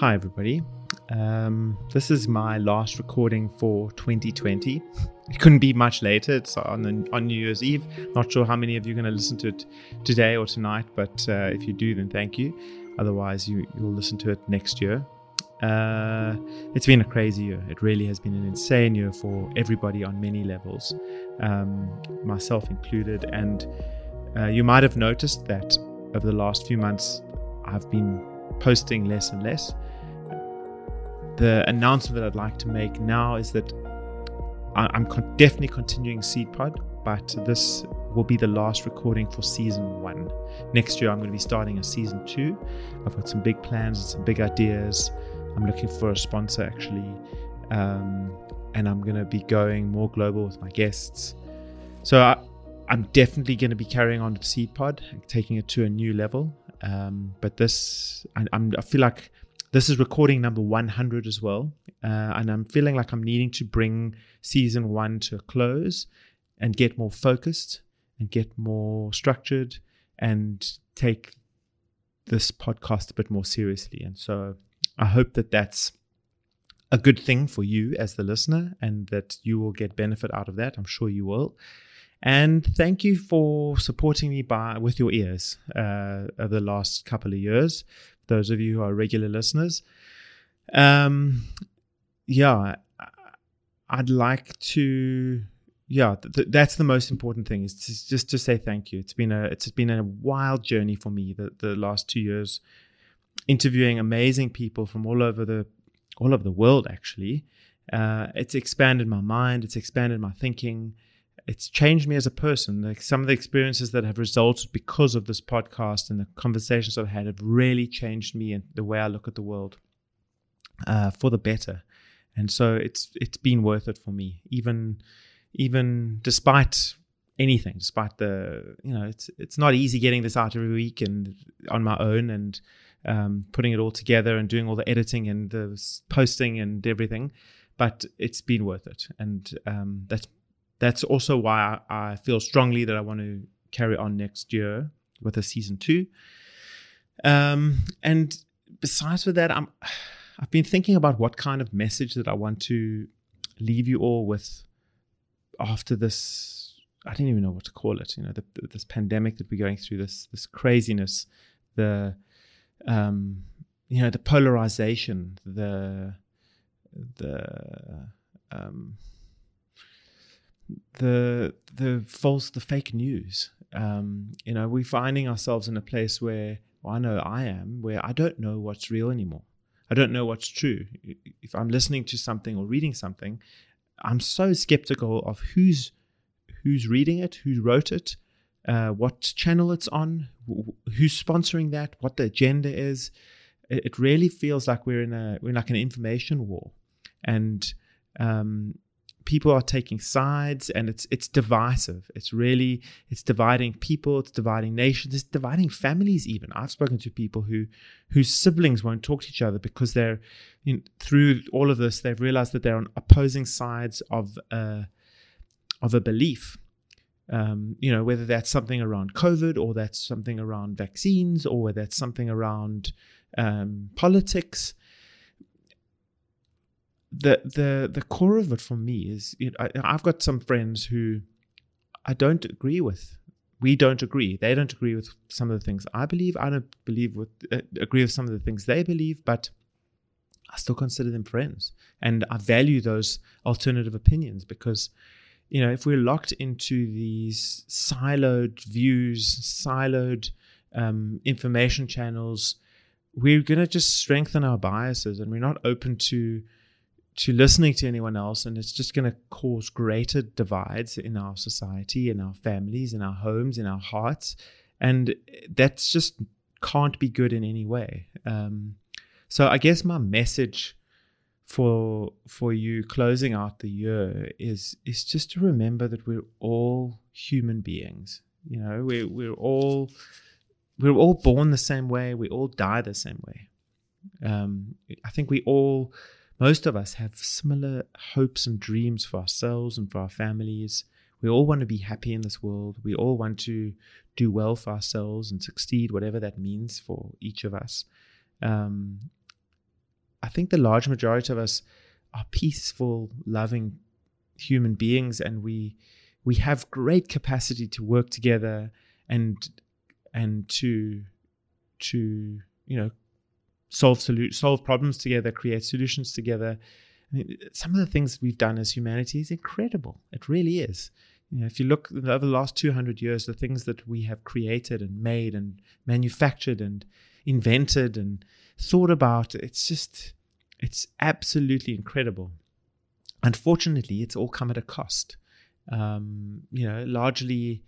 Hi, everybody. Um, this is my last recording for 2020. It couldn't be much later. It's on the, on New Year's Eve. Not sure how many of you are going to listen to it today or tonight, but uh, if you do, then thank you. Otherwise, you you'll listen to it next year. Uh, it's been a crazy year. It really has been an insane year for everybody on many levels, um, myself included. And uh, you might have noticed that over the last few months, I've been posting less and less the announcement that I'd like to make now is that I'm con- definitely continuing SeedPod, but this will be the last recording for season one. Next year, I'm going to be starting a season two. I've got some big plans and some big ideas. I'm looking for a sponsor actually, um, and I'm going to be going more global with my guests. So I, am definitely going to be carrying on with SeedPod, taking it to a new level. Um, but this, I, I feel like this is recording number 100 as well. Uh, and I'm feeling like I'm needing to bring season one to a close and get more focused and get more structured and take this podcast a bit more seriously. And so I hope that that's a good thing for you as the listener and that you will get benefit out of that. I'm sure you will. And thank you for supporting me by with your ears uh, over the last couple of years those of you who are regular listeners. Um, yeah, I'd like to. Yeah, th- that's the most important thing is to, just to say thank you. It's been a it's been a wild journey for me the, the last two years, interviewing amazing people from all over the all over the world. Actually, uh, it's expanded my mind. It's expanded my thinking it's changed me as a person. Like some of the experiences that have resulted because of this podcast and the conversations I've had have really changed me and the way I look at the world uh, for the better. And so it's it's been worth it for me, even even despite anything, despite the you know it's it's not easy getting this out every week and on my own and um, putting it all together and doing all the editing and the posting and everything but it's been worth it and um, that's that's also why I, I, feel strongly that I want to carry on next year with a season two. Um, and besides for that, I'm I've been thinking about what kind of message that I want to leave you all with after this. I don't even know what to call it. You know, the, this pandemic that we're going through, this this craziness, the um, you know, the polarization, the the um, the the false, the fake news. Um, you know, we're finding ourselves in a place where well, I know I am, where I don't know what's real anymore. I don't know what's true. If I'm listening to something or reading something, I'm so skeptical of who's who's reading it, who wrote it, uh, what channel it's on, who's sponsoring that, what the agenda is. It, really feels like we're in a we're in like an information war, and um, people are taking sides and it's it's divisive. It's really it's dividing people it's dividing nations it's dividing families even. I've spoken to people who whose siblings won't talk to each other because they're you know, through all of this they've realized that they're on opposing sides of a of a belief. Um, you know whether that's something around covid or that's something around vaccines or whether that's something around um, politics the the the core of it for me is you know, I, I've got some friends who I don't agree with. We don't agree. They don't agree with some of the things I believe. I don't believe with uh, agree with some of the things they believe, but I still consider them friends, and I value those alternative opinions because you know if we're locked into these siloed views, siloed um, information channels, we're going to just strengthen our biases, and we're not open to to listening to anyone else, and it's just going to cause greater divides in our society, in our families, in our homes, in our hearts, and that's just can't be good in any way. Um, so I guess my message for for you closing out the year is is just to remember that we're all human beings. You know, we're we're all we're all born the same way. We all die the same way. Um, I think we all most of us have similar hopes and dreams for ourselves and for our families. We all want to be happy in this world. We all want to do well for ourselves and succeed, whatever that means for each of us. Um, I think the large majority of us are peaceful, loving human beings, and we we have great capacity to work together and and to to you know solve solu- solve problems together, create solutions together. I mean, some of the things we've done as humanity is incredible. It really is. You know, if you look over the last 200 years, the things that we have created and made and manufactured and invented and thought about, it's just, it's absolutely incredible. Unfortunately, it's all come at a cost. Um, you know, largely,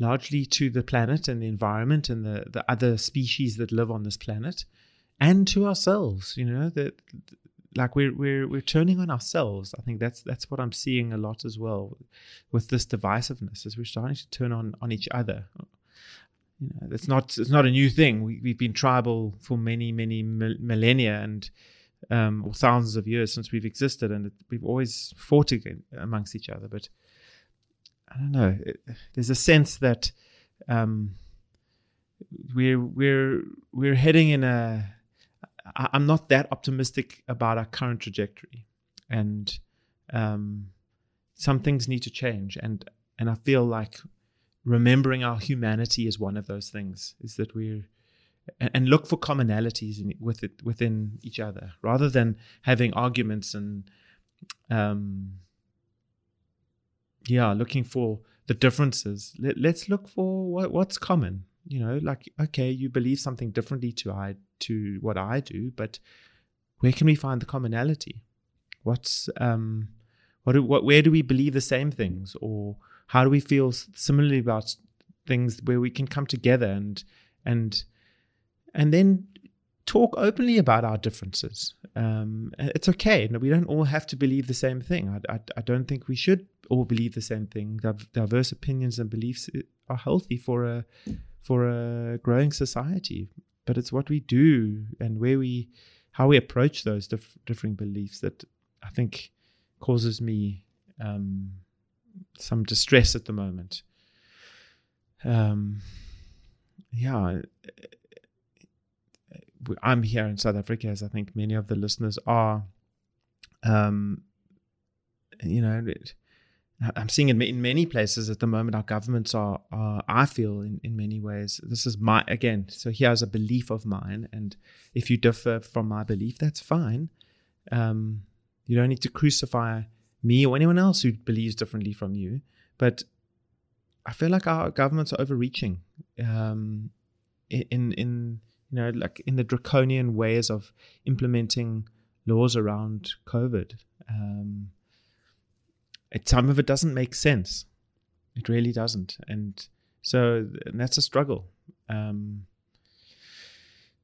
largely to the planet and the environment and the, the other species that live on this planet and to ourselves, you know, that like we're we're we're turning on ourselves. I think that's that's what I'm seeing a lot as well with this divisiveness, is we're starting to turn on on each other. You know, it's not it's not a new thing. We, we've been tribal for many many millennia and um, or thousands of years since we've existed, and it, we've always fought amongst each other. But I don't know. It, there's a sense that um, we're we're we're heading in a I'm not that optimistic about our current trajectory, and um, some things need to change. And and I feel like remembering our humanity is one of those things. Is that we're and, and look for commonalities in, with it within each other, rather than having arguments and um, yeah, looking for the differences. Let, us look for what, what's common you know like okay you believe something differently to i to what i do but where can we find the commonality what's um what, what where do we believe the same things or how do we feel similarly about things where we can come together and and and then talk openly about our differences. Um, it's okay. We don't all have to believe the same thing. I, I, I, don't think we should all believe the same thing. Diverse opinions and beliefs are healthy for a for a growing society. But it's what we do and where we, how we approach those dif- differing beliefs that I think causes me um, some distress at the moment. Um, yeah, I'm here in South Africa, as I think many of the listeners are. Um, you know, it, I'm seeing it in many places at the moment, our governments are, are I feel, in, in many ways, this is my, again, so here's a belief of mine. And if you differ from my belief, that's fine. Um, you don't need to crucify me or anyone else who believes differently from you. But I feel like our governments are overreaching um, in, in, you know, like in the draconian ways of implementing laws around COVID. Um, some of it doesn't make sense. It really doesn't, and so and that's a struggle. Um,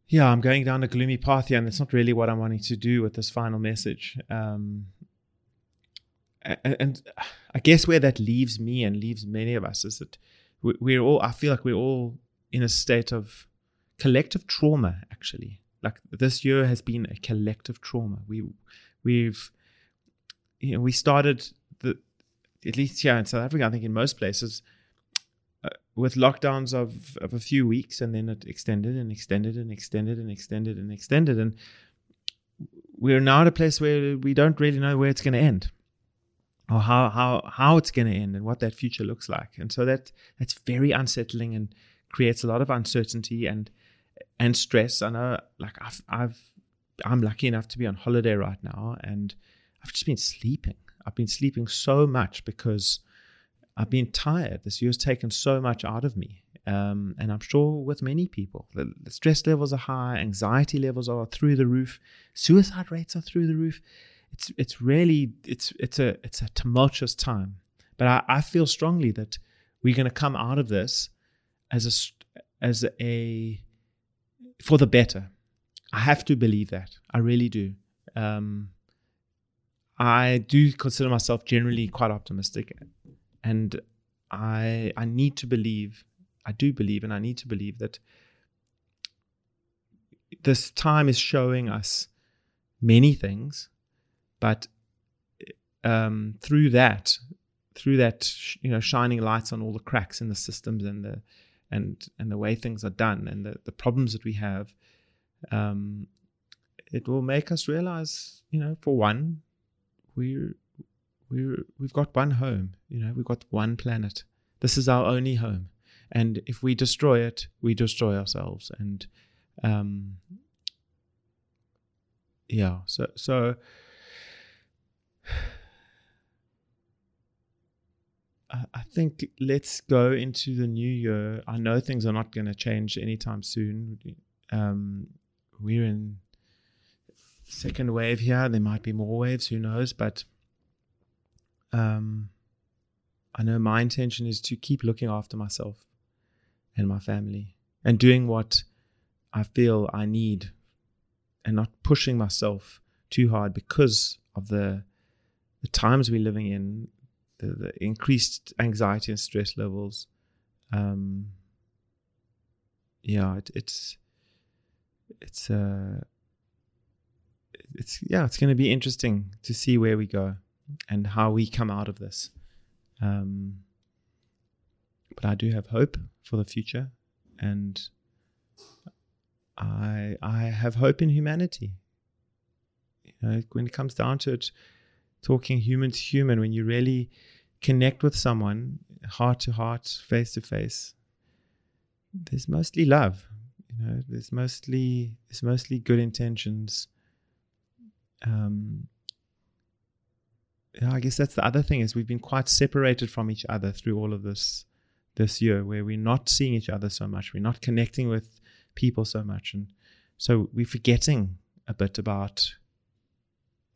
yeah, I'm going down a gloomy path here, and that's not really what I'm wanting to do with this final message. Um, and, and, I guess where that leaves me and leaves many of us is that we're all. I feel like we're all in a state of collective trauma. Actually, like this year has been a collective trauma. We, we've, you know, we started at least here in South Africa, I think in most places, uh, with lockdowns of, of a few weeks and then it extended and extended and extended and extended and extended. And we're now at a place where we don't really know where it's going to end or how, how, how it's going to end and what that future looks like. And so that that's very unsettling and creates a lot of uncertainty and, and stress. I know like I've, I've, I'm lucky enough to be on holiday right now and I've just been sleeping. I've been sleeping so much because I've been tired. This year's taken so much out of me. Um, and I'm sure with many people, the, the, stress levels are high, anxiety levels are through the roof, suicide rates are through the roof. It's it's really it's it's a it's a tumultuous time. But I, I feel strongly that we're going to come out of this as a as a for the better. I have to believe that. I really do. Um, I do consider myself generally quite optimistic, and I I need to believe, I do believe, and I need to believe that this time is showing us many things, but um, through that, through that, you know, shining lights on all the cracks in the systems and the and and the way things are done and the, the problems that we have, um, it will make us realize, you know, for one, we're we're we've got one home. You know, we've got one planet. This is our only home, and if we destroy it, we destroy ourselves. And um, yeah, so so. I think let's go into the new year. I know things are not going to change anytime soon. Um, we're in second wave here. There might be more waves. Who knows? But um, I know my intention is to keep looking after myself and my family and doing what I feel I need and not pushing myself too hard because of the the times we're living in, the, the increased anxiety and stress levels. Um, yeah, it, it's it's uh, it's yeah, it's going to be interesting to see where we go and how we come out of this. Um, but I do have hope for the future, and I I have hope in humanity. You know, when it comes down to it, talking human to human, when you really connect with someone, heart to heart, face to face, there's mostly love. You know, there's mostly there's mostly good intentions. Um, yeah, I guess that's the other thing is we've been quite separated from each other through all of this this year, where we're not seeing each other so much, we're not connecting with people so much, and so we're forgetting a bit about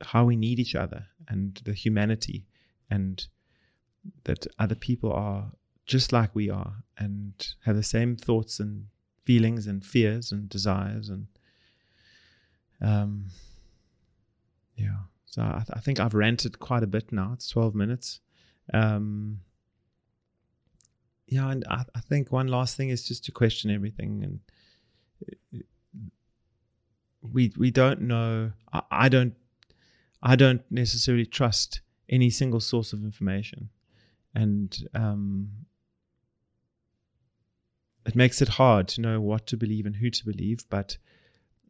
how we need each other and the humanity, and that other people are just like we are and have the same thoughts and feelings and fears and desires and um yeah so I, th- I, think I've ranted quite a bit now. It's 12 minutes. Um, yeah, and I, I, think one last thing is just to question everything. And we we don't know. I, I don't. I don't necessarily trust any single source of information, and um, it makes it hard to know what to believe and who to believe. But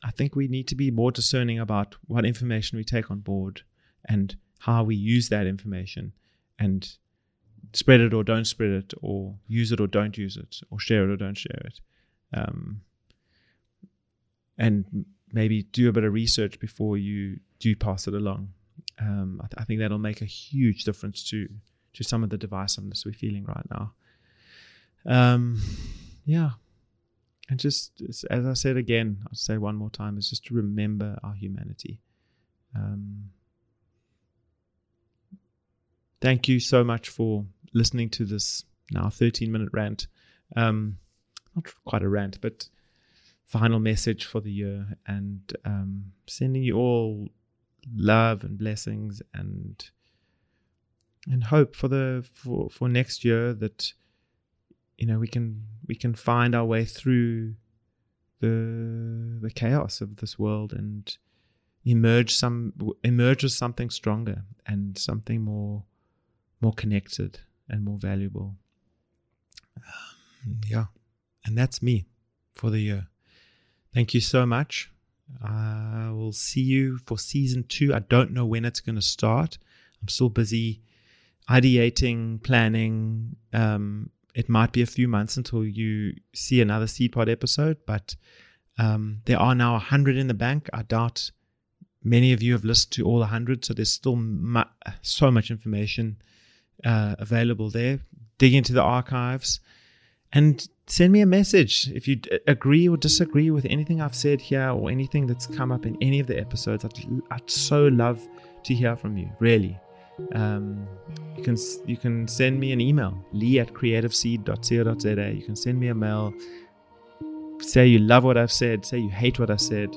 I think we need to be more discerning about what information we take on board and how we use that information and spread it or don't spread it or use it or don't use it or share it or don't share it. Um, and maybe do a bit of research before you do pass it along. Um, I, th- I, think that'll make a huge difference to to some of the divisiveness we're feeling right now. Um, yeah, and just as I said again, I'll say one more time, is just to remember our humanity. Um, thank you so much for listening to this now 13 minute rant. Um, not quite a rant, but final message for the year, and um, sending you all love and blessings and and hope for the for for next year that you know we can we can find our way through the the chaos of this world and emerge some emerge as something stronger and something more more connected and more valuable. Um, yeah. And that's me for the year. Thank you so much. I will see you for season two. I don't know when it's going to start. I'm still busy ideating planning um, it might be a few months until you see another Seedpod episode, but um, there are now 100 in the bank. I doubt many of you have listened to all 100, so there's still mu- so much information uh, available there. Dig into the archives and send me a message if you d- agree or disagree with anything I've said here or anything that's come up in any of the episodes. I'd, I'd so love to hear from you, really um, you can you can send me an email lee at creativeseed.co.za you can send me a mail say you love what i've said say you hate what i said.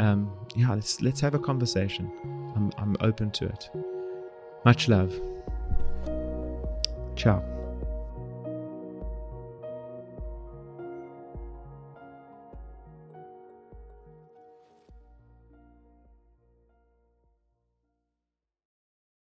Um, yeah let's let's have a conversation. I'm, I'm open to it. Much love. Ciao